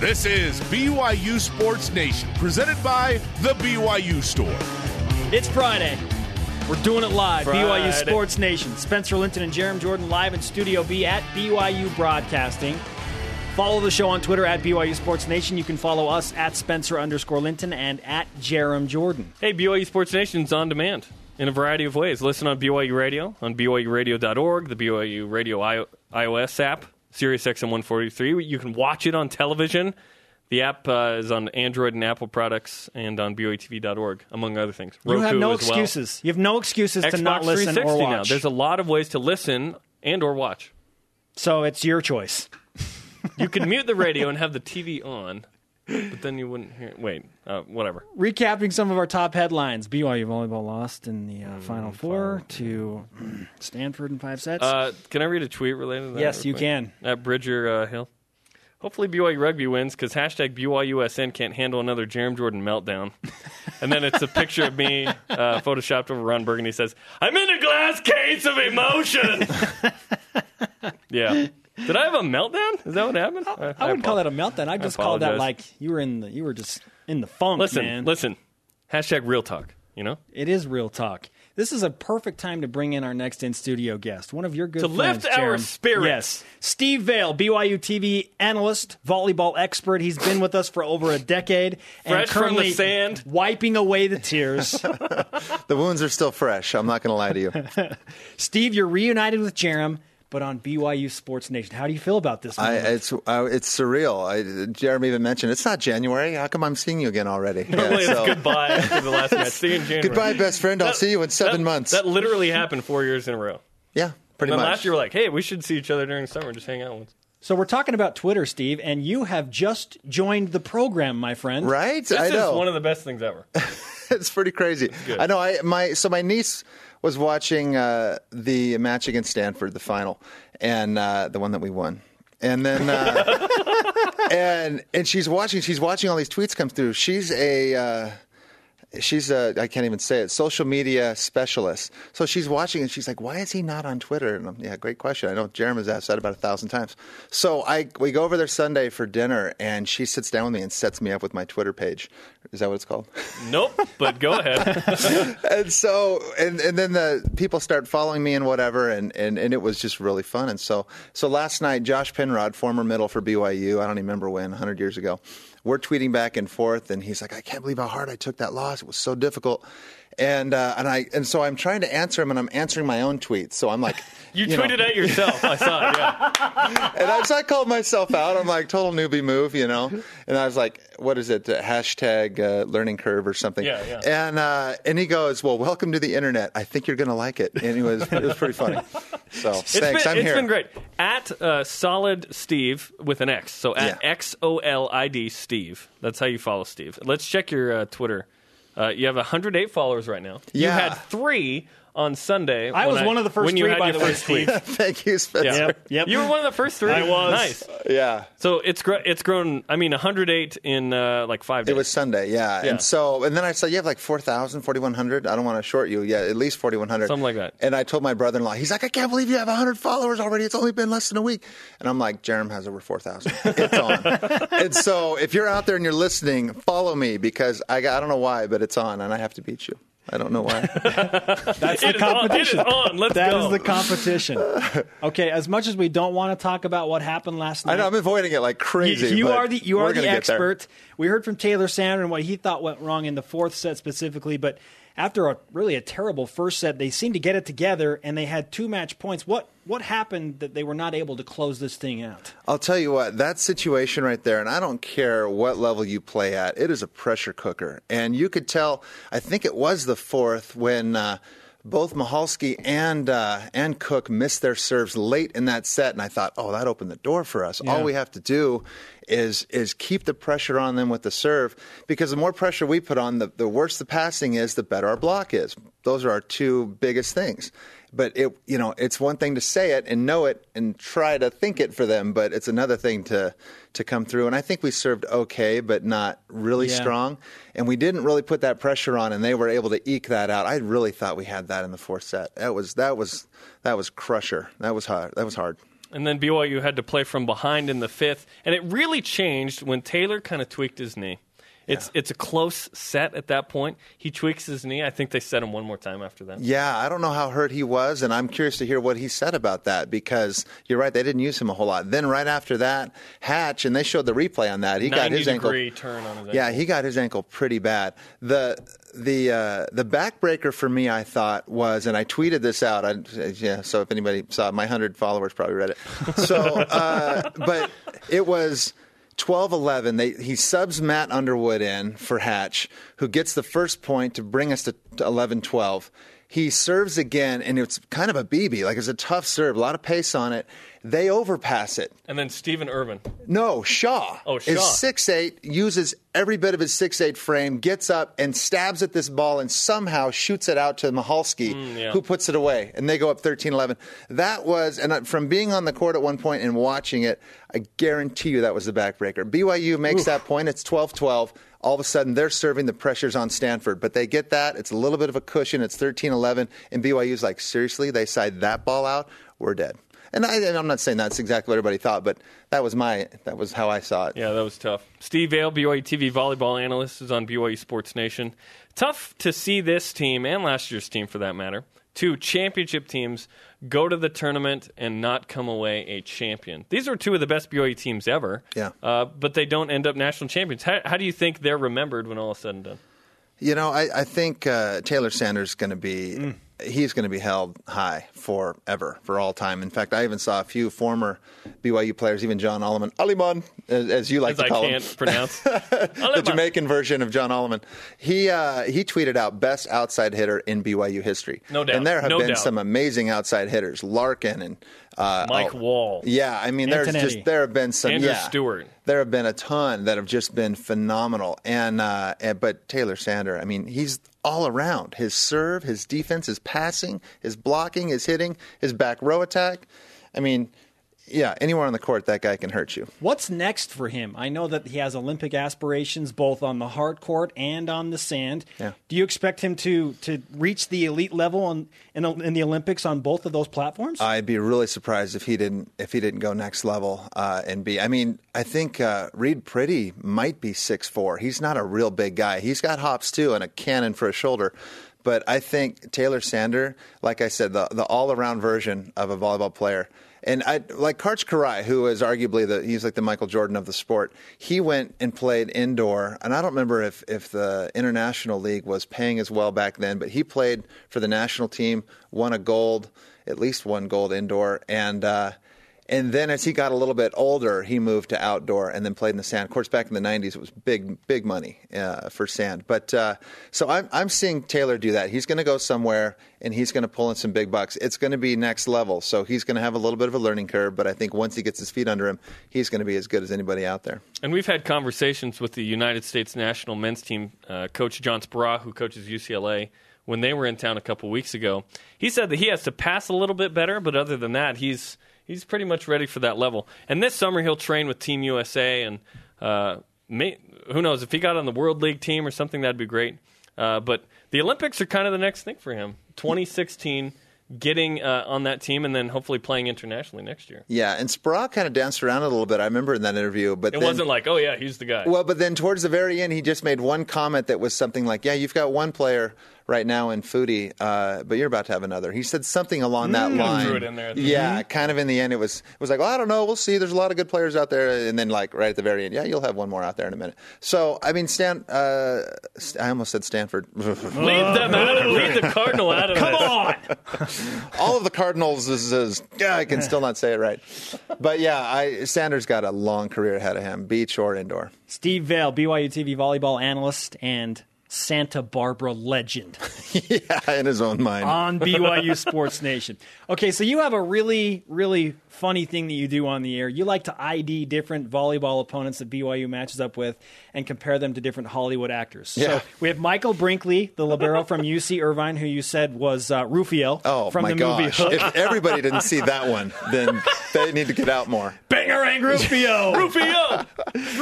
This is BYU Sports Nation, presented by The BYU Store. It's Friday. We're doing it live. Friday. BYU Sports Nation. Spencer Linton and Jarom Jordan live in Studio B at BYU Broadcasting. Follow the show on Twitter at BYU Sports Nation. You can follow us at Spencer underscore Linton and at Jarom Jordan. Hey, BYU Sports Nation's on demand in a variety of ways. Listen on BYU Radio, on BYURadio.org, the BYU Radio I- iOS app, Sirius XM 143. You can watch it on television. The app uh, is on Android and Apple products and on BYUTV.org, among other things. You have no as well. excuses. You have no excuses to not listen 360 or now. watch. There's a lot of ways to listen and or watch. so it's your choice. You can mute the radio and have the TV on, but then you wouldn't hear. Wait, uh, whatever. Recapping some of our top headlines: BYU volleyball lost in the uh, Final Four to Stanford in five sets. Uh, can I read a tweet related to that? yes, you quick? can. At Bridger uh, Hill. Hopefully BYU Rugby wins because hashtag BYUSN can't handle another Jarom Jordan meltdown. and then it's a picture of me uh, photoshopped over Ron Burgundy says, I'm in a glass case of emotion. yeah. Did I have a meltdown? Is that what happened? I wouldn't call that a meltdown. I just called that like you were in the you were just in the funk, Listen, man. listen. Hashtag real talk, you know? It is real talk. This is a perfect time to bring in our next in studio guest, one of your good To friends, lift our spirits. Yes, Steve Vale, BYU TV analyst, volleyball expert. He's been with us for over a decade and Fresh from the currently sand. wiping away the tears. The wounds are still fresh. I'm not going to lie to you. Steve, you're reunited with Jarom, but on BYU Sports Nation. How do you feel about this? I, it's uh, it's surreal. I, Jeremy even mentioned it's not January. How come I'm seeing you again already? Yeah, it's so- goodbye after the last match. See you in January. Goodbye, best friend. I'll That- see you in seven that- months. That literally happened four years in a row. yeah, pretty And then much. last year, we're like, hey, we should see each other during the summer, just hang out once. so we're talking about Twitter, Steve, and you have just joined the program, my friend. right? This I know. is one of the best things ever. it's pretty crazy. good. I know. I my so my niece was watching uh, the match against Stanford, the final, and uh, the one that we won. And then, uh, and and she's watching. She's watching all these tweets come through. She's a. She's a, I can't even say it, social media specialist. So she's watching and she's like, why is he not on Twitter? And I'm, yeah, great question. I know Jeremy's asked that about a thousand times. So I, we go over there Sunday for dinner and she sits down with me and sets me up with my Twitter page. Is that what it's called? nope, but go ahead. and so and and then the people start following me and whatever and, and and it was just really fun and so so last night Josh Penrod former middle for BYU I don't even remember when 100 years ago we're tweeting back and forth and he's like I can't believe how hard I took that loss. It was so difficult and uh, and I and so I'm trying to answer him and I'm answering my own tweets so I'm like You, know, tweeted at yourself. I saw it, yeah. and I, so I called myself out. I'm like, total newbie move, you know. And I was like, what is it? Uh, hashtag uh, learning curve or something. Yeah, yeah. And uh, and he goes, well, welcome to the internet. I think you're going to like it. And it was it was pretty funny. So It's thanks. been, I'm it's here. It's been great. At uh, Solid Steve with an X. So at Yeah. X O L I D Steve. That's how you follow Steve. Let's check your uh, Twitter. Uh, you have 108 followers right now. Yeah. You had three on Sunday. I when was one of the first when you three, had by your the way, first tweet. Thank you, Spencer. Yeah. Yep, yep. You were one of the first three. I was. Nice. Yeah. So it's gr- it's grown. I mean, 108 in uh, like five days. It was Sunday, yeah. Yeah. And so, and then I said, you have like 4,000, 4,100. I don't want to short you. Yeah, at least 4,100. Something like that. And I told my brother in law, he's like, I can't believe you have 100 followers already. It's only been less than a week. And I'm like, Jarom has over 4,000. It's on. and so if you're out there and you're listening, follow me because I, got- I don't know why, but it's on and I have to beat you. I don't know why. That's It the is on. competition. It is on. Let's That go. is the competition. Okay, as much as we don't want to talk about what happened last night, I know I'm avoiding it like crazy. You, you are the you we're the gonna get there. expert. We heard from Taylor Sander and what he thought went wrong in the fourth set specifically, but after a really a terrible first set, they seemed to get it together and they had two match points. What what happened that they were not able to close this thing out? I'll tell you what, that situation right there, and I don't care what level you play at, it is a pressure cooker. And you could tell, I think it was the fourth when uh, both Mochalski and uh, and Cook missed their serves late in that set, and I thought, oh, that opened the door for us. All we have to do is is keep the pressure on them with the serve, because the more pressure we put on, the, the worse the passing is, the better our block is. Those are our two biggest things but it you know it's one thing to say it and know it and try to think it for them but it's another thing to to come through. And i think we served okay but not really Yeah. strong. And we didn't really put that pressure on and they were able to eke that out. I really thought we had that in the fourth set. That was that was that was crusher. That was hard that was hard. And then BYU had to play from behind in the fifth, and it really changed when Taylor kind of tweaked his knee. It's it's a close set at that point. He tweaks his knee. I think they set him one more time after that. Yeah, I don't know how hurt he was, and I'm curious to hear what he said about that because you're right, they didn't use him a whole lot. Then right after that, Hatch, and they showed the replay on that. He got his ankle. turn on his ankle. Yeah, he got his ankle pretty bad. The the uh, the backbreaker for me, I thought was, and I tweeted this out. I, yeah, so if anybody saw it, my hundred followers probably read it. So, uh, but it was. 12-11, they, he subs Matt Underwood in for Hatch, who gets the first point to bring us to 11-12. He serves again, and it's kind of a BB, like it's a tough serve, a lot of pace on it. They overpass it. And then Stephen Irvin. No, Shaw Oh, is Shaw. six eight, uses every bit of his six eight frame, gets up and stabs at this ball and somehow shoots it out to Mochalski, Mm, yeah. who puts it away, and they go up 13-11. That was, and uh, from being on the court at one point and watching it, I guarantee you that was the backbreaker. BYU makes that point, it's 12-12. All of a sudden, they're serving the pressures on Stanford, but they get that. It's a little bit of a cushion. It's 13-11, and BYU's like, seriously, they side that ball out, we're dead. And, I, I'm not saying that's exactly what everybody thought, but that was my that was how I saw it. Yeah, that was tough. Steve Vale, BYU TV volleyball analyst, is on BYU Sports Nation. Tough to see this team and last year's team, for that matter, two championship teams go to the tournament and not come away a champion. These are two of the best BYU teams ever. Yeah. uh, but they don't end up national champions. How, how do you think they're remembered when all is said and done? You know, I, I think uh, Taylor Sanders is going to be he's going to be held high forever, for all time. In fact, I even saw a few former BYU players, even John Alleman, Aliman, as, as you like As to I call can't him, pronounce. the Jamaican version of John Alleman. He uh, he tweeted out best outside hitter in BYU history. No doubt. And there have No been doubt. some amazing outside hitters, Larkin and uh, Mike oh, Wall. Yeah, I mean, there's Antonetti. just there have been some. Andrew yeah, Stewart. There have been a ton that have just been phenomenal, and, uh, and but Taylor Sander, I mean, he's all around. His serve, his defense, his passing, his blocking, his hitting, his back row attack. I mean, yeah, anywhere on the court, that guy can hurt you. What's next for him? I know that he has Olympic aspirations both on the hard court and on the sand. Yeah. Do you expect him to to reach the elite level on, in, the- in the Olympics on both of those platforms? I'd be really surprised if he didn't if he didn't go next level uh, and be. I mean, I think uh, Reid Priddy might be six four. He's not a real big guy. He's got hops too and a cannon for a shoulder. But I think Taylor Sander, like I said, the the all around version of a volleyball player. And I like Karch Kiraly, who is arguably the he's like the Michael Jordan of the sport. He went and played indoor, and I don't remember if if the international league was paying as well back then, but he played for the national team, won a gold, at least one gold indoor, and uh, and then as he got a little bit older, he moved to outdoor and then played in the sand. Of course, back in the '90s, it was big, big money uh, for sand. But uh, so I'm I'm seeing Taylor do that. He's going to go somewhere and he's going to pull in some big bucks. It's going to be next level. So he's going to have a little bit of a learning curve. But I think once he gets his feet under him, he's going to be as good as anybody out there. And we've had conversations with the United States national men's team uh, coach John Speraw, who coaches UCLA, when they were in town a couple weeks ago. He said that he has to pass a little bit better, but other than that, he's he's pretty much ready for that level. And this summer he'll train with Team USA, and uh, may, who knows if he got on the World League team or something, that'd be great. Uh, but the Olympics are kind of the next thing for him. 2016, getting uh, on that team, and then hopefully playing internationally next year. Yeah, and Speraw kind of danced around a little bit. I remember in that interview, but It then, wasn't like, oh yeah, he's the guy. Well, but then towards the very end, he just made one comment that was something like, "Yeah, you've got one player right now in Foodie, uh, but you're about to have another." He said something along that line. Threw it in there at the yeah, kind of in the end, it was it was like, "Well, I don't know, we'll see. There's a lot of good players out there," and then like right at the very end, yeah, you'll have one more out there in a minute. So I mean, Stan, uh, I almost said Stanford. leave them out. Of, leave the Cardinal out of Come this. on. All of the Cardinals is, is yeah, I can still not say it right, but yeah, I Sanders got a long career ahead of him, beach or indoor. Steve Vale, BYU TV volleyball analyst and Santa Barbara legend yeah, in his own mind. on BYU Sports Nation. Okay, so you have a really, really funny thing that you do on the air. You like to ID different volleyball opponents that BYU matches up with and compare them to different Hollywood actors. Yeah. So we have Michael Brinkley, the libero from UC Irvine, who you said was uh, Rufio Oh from my the gosh! movie Hook. if everybody didn't see that one, then they need to get out more. Bangarang Rufio. Rufio.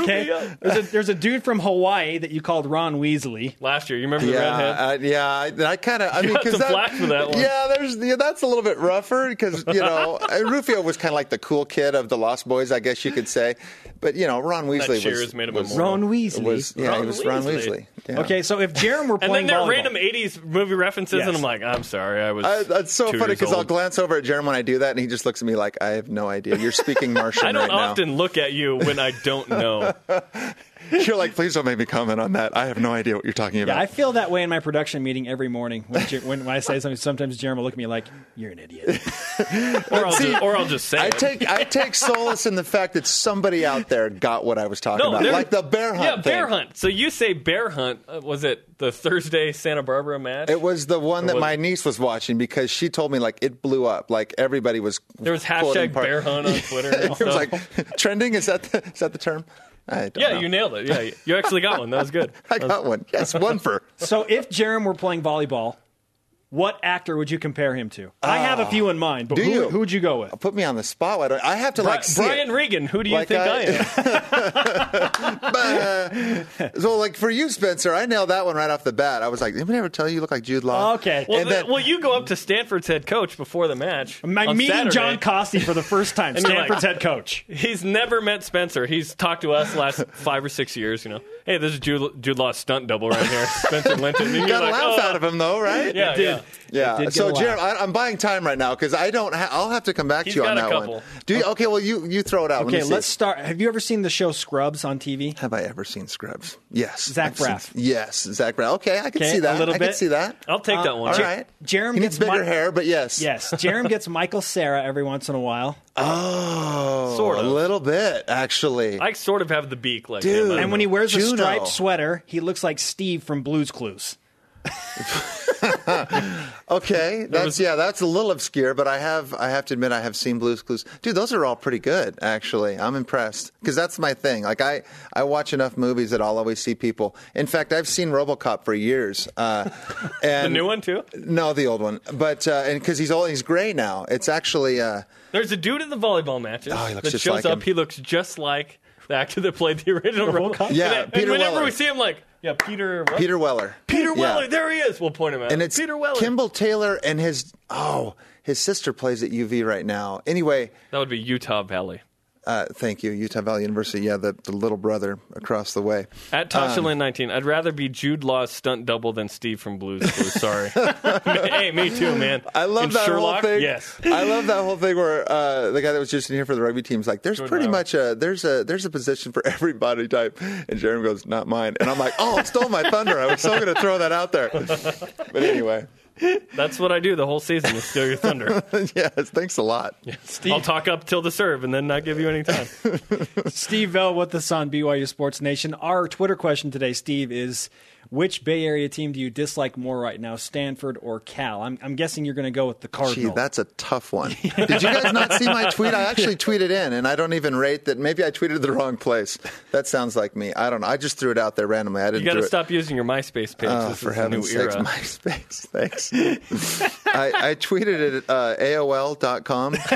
Okay. There's a, there's a dude from Hawaii that you called Ron Weasley. Last year, you remember the redhead? Yeah, uh, yeah. I, I kind of. I mean, because some flack for that one. Yeah, there's yeah, that's a little bit rougher because you know Rufio was kind of like the cool kid of the Lost Boys, I guess you could say. But you know, Ron Weasley Cheers was, made him was. Ron Weasley. was yeah, Ron he was Ron Weasley. Weasley. Yeah. Okay, so if Jarom were playing, And then playing there are random 80s movie references, Yes. and I'm like, I'm sorry, I was. I, that's so two funny because I'll glance over at Jeremy when I do that, and he just looks at me like I have no idea. You're speaking Martian I don't right now. often look at you when I don't know. You're like, please don't make me comment on that. I have no idea what you're talking Yeah, about. I feel that way in my production meeting every morning. When, when, when I say something, sometimes Jeremy will look at me like, "You're an idiot." Or I'll, just, or I'll just say I it. take I take solace in the fact that somebody out there got what I was talking about, like the bear hunt. Yeah, thing. bear hunt. So you say bear hunt. Uh, was it the Thursday Santa Barbara match? It was the one that my it? niece was watching because she told me like it blew up, like everybody was. there was quoting hashtag bear hunt on Twitter. And it was like trending. Is that the, is that the term? I don't yeah, know. you nailed it. Yeah, you actually got one. That was good. I got one. Yes, one for. so if Jarom were playing volleyball, what actor would you compare him to? I oh. have a few in mind, but Do who, you? who would you go with? Put me on the spot. Why don't- I have to Bri- like see Brian it. Regan. Who do you Like think I, I- am? Uh, so, like for you, Spencer, I nailed that one right off the bat. I was like, "Did anybody ever tell you you look like Jude Law?" Okay. Well, And then- well, you go up to Stanford's head coach before the match. I'm on meeting Saturday. John Kosty for the first time, And you're like- Stanford's head coach. He's never met Spencer. He's talked to us last five or six years. You know, hey, this is Jude, Jude Law's stunt double right here, Spencer Linton. You you're got a like, laugh oh. out of him, though, right? Yeah, yeah. Yeah. did So, a. Jeremy, I, I'm buying time right now because I don't. Ha- I'll have to come back He's to you on a that couple. one. Do you? Okay. Well, you you throw it out. Let Okay, me see. let's start. Have you ever seen the show Scrubs on TV? Have I ever seen Scrubs? Yes. Zach I've seen- Braff. yes, Zach Braff. Okay, I can Okay, see a that. little I bit. can see that. I'll take that uh, one. All right. Jarom He gets needs bigger Mi- hair, but yes. Yes, Jarom gets Michael Cera every once in a while, Oh, Sort of. a little bit actually. I sort of have the beak like Dude. him. And when he know. wears a striped sweater, he looks like Steve from Blue's Clues. Okay, that's was- yeah, that's a little obscure, but I have I have to admit I have seen Blue's Clues. Dude, those are all pretty good actually. I'm impressed because that's my thing. Like I I watch enough movies that I'll always see people. In fact, I've seen RoboCop for years. Uh, and the new one too. No, the old one. But uh, and because he's old, he's gray now. It's actually uh, There's a dude in the volleyball matches Oh, he looks that just shows like up. him. He looks just like the actor that played the original RoboCop. Yeah, and, and Peter whenever Weller. we see him, like, yeah, Peter. What? Peter Weller. Peter Yeah. Weller. There he is. We'll point him out. and it's Peter Weller. Kimball Taylor and his oh his sister plays at UV right now. Anyway, That would be Utah Valley. Uh, thank you, Utah Valley University. Yeah, the, the little brother across the way. At Tasha Um, Lynn 19, I'd rather be Jude Law's stunt double than Steve from Blues Clues. Sorry. hey, me too, man. I love that Sherlock, whole thing. Yes. I love that whole thing where uh, the guy that was just in here for the rugby team's like, "There's Jordan pretty Bauer. much a there's a there's a position for every body type," and Jeremy goes, "Not mine," and I'm like, "Oh, stole my thunder! I was so going to throw that out there." But anyway, That's what I do the whole season is steal your thunder. yes, thanks a lot. Steve. I'll talk up till the serve and then not give you any time. Steve Bell with us on BYU Sports Nation. Our Twitter question today, Steve, is which Bay Area team do you dislike more right now, Stanford or Cal? I'm, I'm guessing you're going to go with the Gee, Cardinal. that's a tough one. Did you guys not see my tweet? I actually tweeted in, and I don't even rate that. Maybe I tweeted the wrong place. That sounds like me. I don't know. I just threw it out there randomly. I didn't. You got to do it. stop using your MySpace page. Oh, this for is a new heaven's sakes, era. MySpace. Thanks. I, I tweeted it at uh, AOL.com.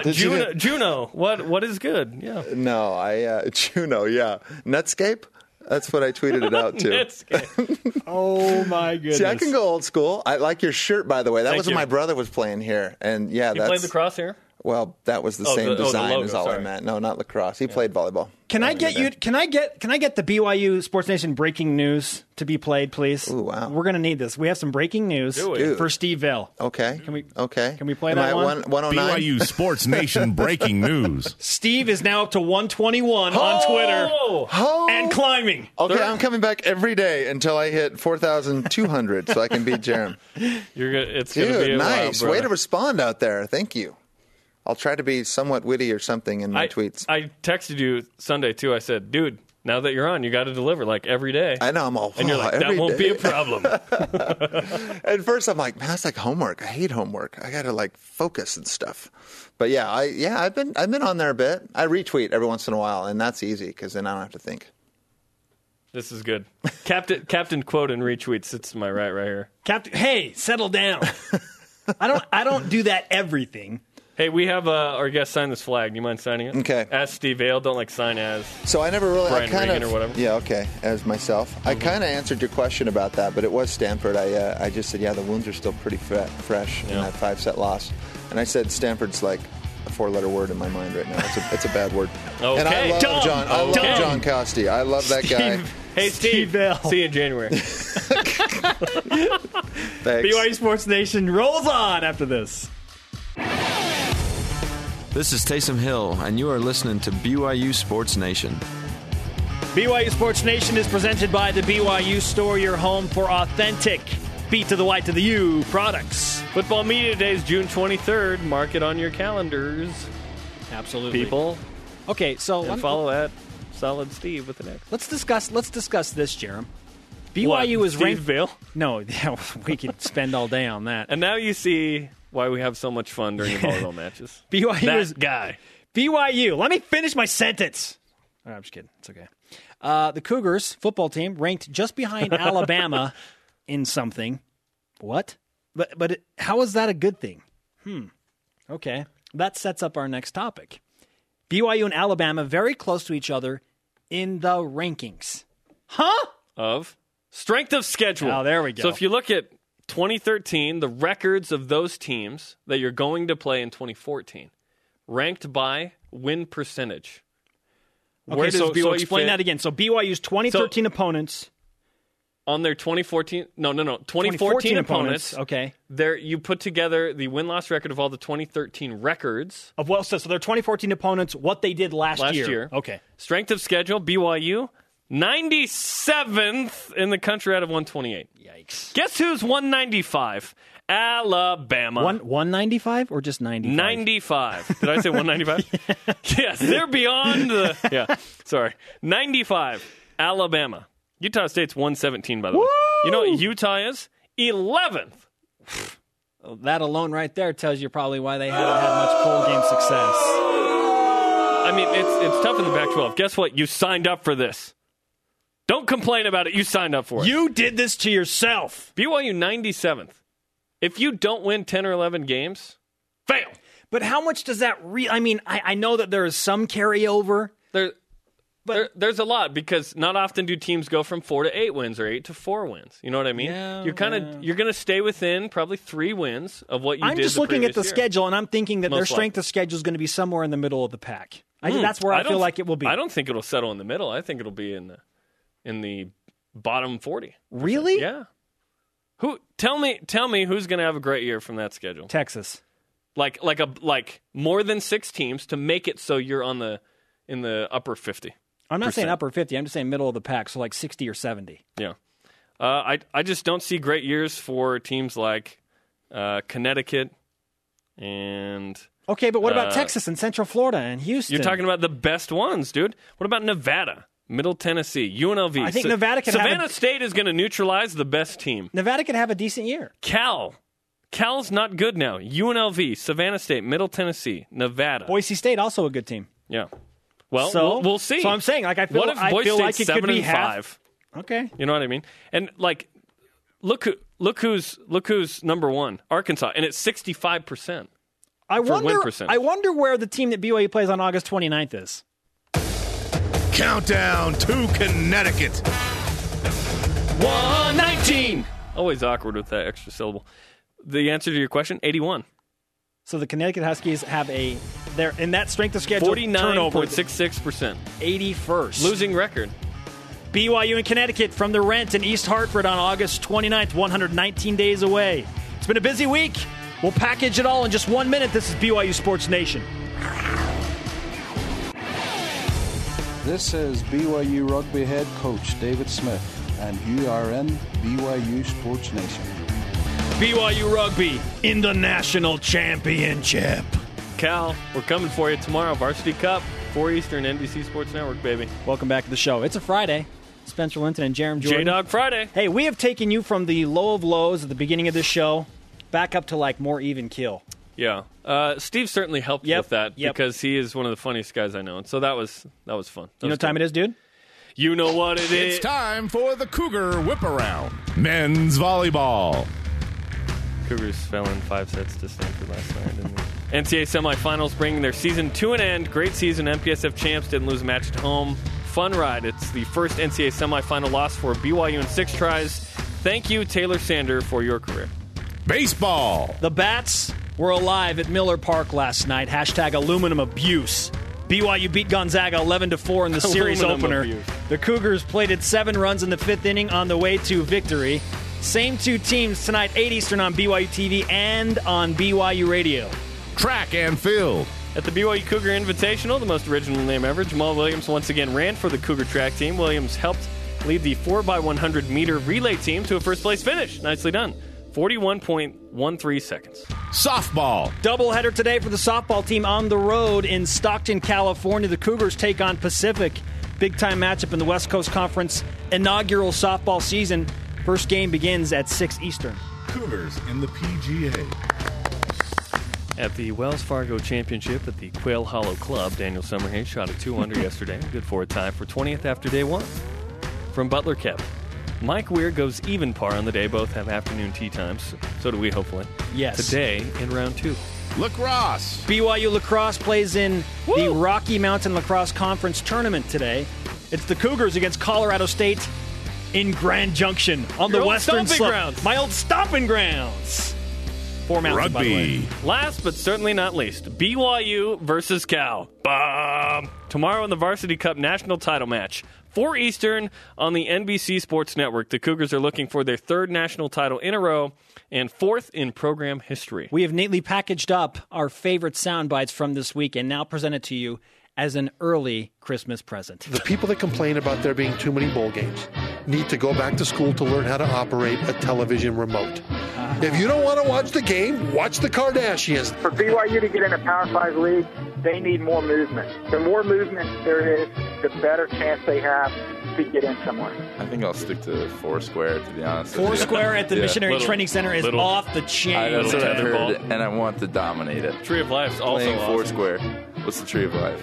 Did you Juno, get- Juno, what what is good? Yeah, No, I uh, Juno. Yeah, Netscape. That's what I tweeted it out to. Netscape. oh, my goodness. See, I can go old school. I like your shirt, by the way. That Thank was when you. my brother was playing here, and yeah, You that's played the crosshair. Well, that was the Oh, same the- oh, the design logo, as all I sorry. meant. No, not lacrosse. He played volleyball. Can I Oh, get you? Can I get? Can I get the BYU Sports Nation breaking news to be played, please? Ooh, wow. We're going to need this. We have some breaking news Dude. for Steve Bell. Okay. Can we- Okay. can we play Am that I at one? Oh BYU Sports Nation breaking news. Steve is now up to 121 on oh! Twitter Oh. and climbing. Okay, I'm coming back every day until I hit 4,200 so I can beat Jarom. You're gonna, it's gonna be Dude, a nice. While, Way to respond out there. Thank you. I'll try to be somewhat witty or something in my I, tweets. I texted you Sunday too. I said, dude, now that you're on, you got to deliver like every day. I know I'm all. and you're "Oh, like, that won't be a problem. At first, I'm like, man, that's like homework. I hate homework. I got to like focus and stuff. But yeah, I yeah, I've been I've been on there a bit. I retweet every once in a while, and that's easy because then I don't have to think. this is good. Captain Captain quote and retweets. It's my right right here. Captain, hey, settle down. I don't. I don't do that everything. Hey, we have uh, our guest sign this flag. Do you mind signing it? Okay. As Steve Vale. Don't like sign as. So I never really, Brian I kind Regan of, or whatever. Mm-hmm. yeah, okay, as myself, I kind of answered your question about that, but it was Stanford. I, uh, I just said, yeah, the wounds are still pretty fre- fresh in Yeah. that five set loss, and I said Stanford's like a four letter word in my mind right now. It's a, it's a bad word. okay. And I Okay. love Dumb. John. I love Dumb. John Kosty. I love that guy. Steve, Hey, Steve. Steve Bell. See you in January. Thanks. BYU Sports Nation rolls on after this. This is Taysom Hill, and you are listening to BYU Sports Nation. BYU Sports Nation is presented by the BYU Store, your home for authentic beat to the white to the U products. Football Media Day is June 23rd. Mark it on your calendars, Absolutely, people. Okay, so And let- follow at Solid Steve with an X. let's discuss. Let's discuss this, Jarom. BYU What, is Steve ranked. Vale? No, yeah, we could spend all day on that. And now you see why we have so much fun during the volleyball matches. BYU that is guy. BYU. Let me finish my sentence. Oh, I'm just kidding. It's okay. Uh, the Cougars football team ranked just behind Alabama in something. What? But but it, how is that a good thing? Hmm. Okay. That sets up our next topic. BYU and Alabama very close to each other in the rankings. Huh? of strength of schedule. Oh, there we go. So if you look at 2013, the records of those teams that you're going to play in 2014, ranked by win percentage. Okay, Where does so, so explain fit that again. So BYU's 2013 opponents, on their 2014? No, no, no. 2014, 2014 opponents. Okay. There, you put together the win loss record of all the 2013 records Of well, so, so their 2014 opponents, what they did last, year. last year. year. Okay. Strength of schedule, BYU, 97th in the country out of 128. Yikes. Guess who's 195? Alabama. One 195 or just 95? 95. Did I say 195? yes, they're beyond the. Yeah, sorry. 95. Alabama. Utah State's 117, by the way. You know what Utah is? 11th. That alone right there tells you probably why they haven't had much bowl game success. I mean, it's it's tough in the Pac 12. Guess what? You signed up for this. Don't complain about it. You signed up for it. You did this to yourself. BYU 97th. If you don't win 10 or 11 games, fail. But how much does that re I mean, I, I know that there is some carryover. There, there, there's a lot because not often do teams go from four to eight wins or eight to four wins. You know what I mean? Yeah, you're kind of yeah. you're going to stay within probably three wins of what you I'm just looking at the year. schedule and I'm thinking that their strength likely. of schedule is going to be somewhere in the middle of the pack. I, Hmm. that's where I, don't feel like it will be. I don't think it'll settle in the middle. I think it'll be in the in the bottom forty. really? Yeah. Who tell me tell me who's going to have a great year from that schedule? Texas. Like like a like more than 6 teams to make it so you're on the in the upper 50. I'm not saying upper 50. I'm just saying middle of the pack, so like 60 or 70. Yeah. Uh, I I just don't see great years for teams like uh, Connecticut and Okay, but what about Uh, Texas and Central Florida and Houston? you're talking about the best ones, dude. What about Nevada, Middle Tennessee, UNLV? I think Nevada can have Savannah a- State is going to neutralize the best team. Nevada could have a decent year. Cal. Cal's not good now. UNLV, Savannah State, Middle Tennessee, Nevada. Boise State also a good team. Yeah. Well, So- we'll, we'll see. so I'm saying, like, I feel- what if I Boise feel State's like it could be and half- five? Okay. You know what I mean? And like, look who look who's look who's number one, Arkansas, and it's 65 percent. I wonder. I wonder where the team that BYU plays on August 29th is. Countdown to Connecticut. 119. Always awkward with that extra syllable. The answer to your question, 81. So the Connecticut Huskies have a they're in that strength of schedule turnover 49.66 percent, 81st. losing record. BYU in Connecticut from the Rent in East Hartford on August 29th, 119 days away. It's been a busy week. We'll package it all in just one minute. This is BYU Sports Nation. This is BYU Rugby head coach David Smith, and you are in BYU Sports Nation. BYU Rugby in the national championship. Cal, we're coming for you tomorrow. Varsity Cup, 4 Eastern, NBC Sports Network, baby. Welcome back to the show. It's a Friday. Spencer Linton and Jarom Jordan. J Dog Friday. Hey, we have taken you from the low of lows at the beginning of this show back up to like more even kill. Yeah, uh, Steve certainly helped Yep, with that yep. because he is one of the funniest guys I know, and so that was that was fun. That You know what time it is, dude? You know what it is. It's time for the Cougar Whip Around. Men's volleyball. Cougars fell in five sets to Stanford last night. Didn't they? NCAA semifinals bringing their season to an end. Great season. MPSF champs didn't lose a match at home. Fun ride. It's the first NCAA semifinal loss for BYU in six tries. Thank you, Taylor Sander, for your career. Baseball. The Bats were alive at Miller Park last night. Hashtag aluminum abuse. BYU beat Gonzaga 11 to 4 in the series Aluminum opener. abuse. The Cougars plated seven runs in the fifth inning on the way to victory. Same two teams tonight, 8 Eastern on BYU TV and on BYU Radio. Track and field. At the BYU Cougar Invitational, the most original name ever, Jamaal Williams once again ran for the Cougar track team. Williams helped lead the 4x100 meter relay team to a first place finish. Nicely done. 41.13 seconds. Softball. Doubleheader today for the softball team on the road in Stockton, California. The Cougars take on Pacific. Big time matchup in the West Coast Conference inaugural softball season. First game begins at 6 Eastern. Cougars in the PGA. At the Wells Fargo Championship at the Quail Hollow Club, Daniel Summerhays shot a 2 under yesterday. Good for a tie for 20th after day one. From Butler Kevin. Mike Weir goes even par on the day. Both have afternoon tea times. So do we, hopefully. Yes. Today in round two. Lacrosse. BYU lacrosse plays in the Rocky Mountain Lacrosse Conference tournament today. It's the Cougars against Colorado State in Grand Junction on Your the old western stomping slope. grounds. My old stomping grounds. Four mountains, by the way. Rugby. Last but certainly not least, BYU versus Cal. Bomb. Tomorrow in the Varsity Cup national title match. 4 Eastern on the NBC Sports Network. The Cougars are looking for their third national title in a row and fourth in program history. We have neatly packaged up our favorite sound bites from this week and now present it to you as an early Christmas present. The people that complain about there being too many bowl games need to go back to school to learn how to operate a television remote. Uh-huh. If you don't want to watch the game, watch the Kardashians. For BYU to get in a Power Five league, they need more movement. The more movement there is, the better chance they have to get in somewhere. I think I'll stick to Foursquare, to be honest. Foursquare at the Yeah. Missionary Little- Training Center is little- off the I, chain. that's what I've heard, and I want to dominate it. Tree of Life's also Playing awesome. Foursquare. What's the Tree of Life?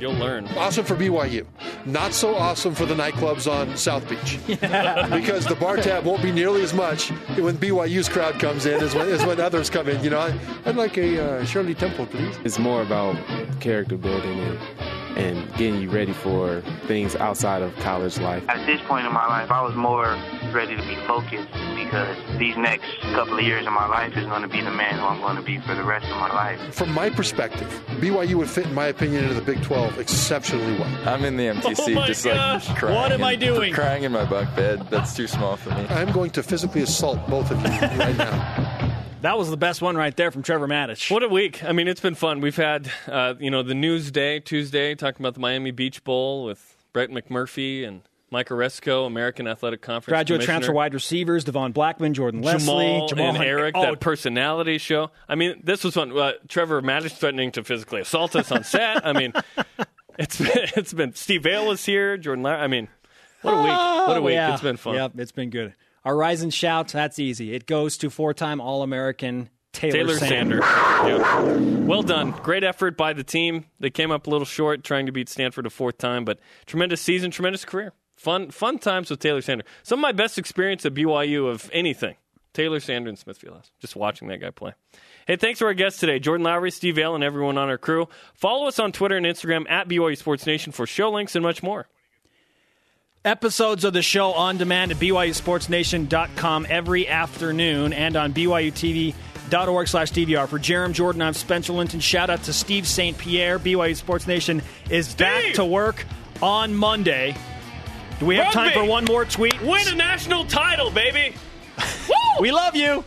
You'll learn. Awesome for BYU. Not so awesome for the nightclubs on South Beach. because the bar tab won't be nearly as much when BYU's crowd comes in as when, as when others come in. You know, I, I'd like a uh, Shirley Temple, please. It's more about character building and, and getting you ready for things outside of college life. At this point in my life, I was more ready to be focused because these next couple of years of my life is going to be the man who I'm going to be for the rest of my life. From my perspective, BYU would fit, in my opinion, into the Big 12 exceptionally well. I'm in the empty Oh just gosh. like crying. What am in- I doing? Crying in my bunk bed. That's too small for me. I'm going to physically assault both of you right now. That was the best one right there from Trevor Maddich. What a week. I mean, it's been fun. We've had, uh, you know, the news day, Tuesday, talking about the Miami Beach Bowl with Brett McMurphy and Mike Aresco, American Athletic Conference Graduate transfer wide receivers: Devon Blackman, Jordan Leslie, Jamaal, and Hunt- Eric, Oh, that personality show. I mean, this was fun. Uh, Trevor Maddox threatening to physically assault us on set. I mean, it's been, it's been Steve Vale was here. Jordan, La- I mean, what a week! What a Oh, week! yeah. It's been fun. Yep, it's been good. Our rise and shout, that's easy. It goes to four-time All-American Taylor, Taylor Sanders. Well done. Great effort by the team. They came up a little short trying to beat Stanford a fourth time, but tremendous season, tremendous career. Fun fun times with Taylor Sanders. Some of my best experience at BYU of anything. Taylor Sanders and Smith Fieldhouse. Just watching that guy play. Hey, thanks to our guests today, Jordan Lowry, Steve Vale, and everyone on our crew. Follow us on Twitter and Instagram at BYU Sports Nation for show links and much more. Episodes of the show on demand at BYUSportsNation.com every afternoon and on BYUTV.org slash DVR. For Jarom Jordan, I'm Spencer Linton. Shout out to Steve St. Pierre. BYU Sports Nation is back to work on Monday. Do we have time for one more tweet? Win a national title, baby! We love you.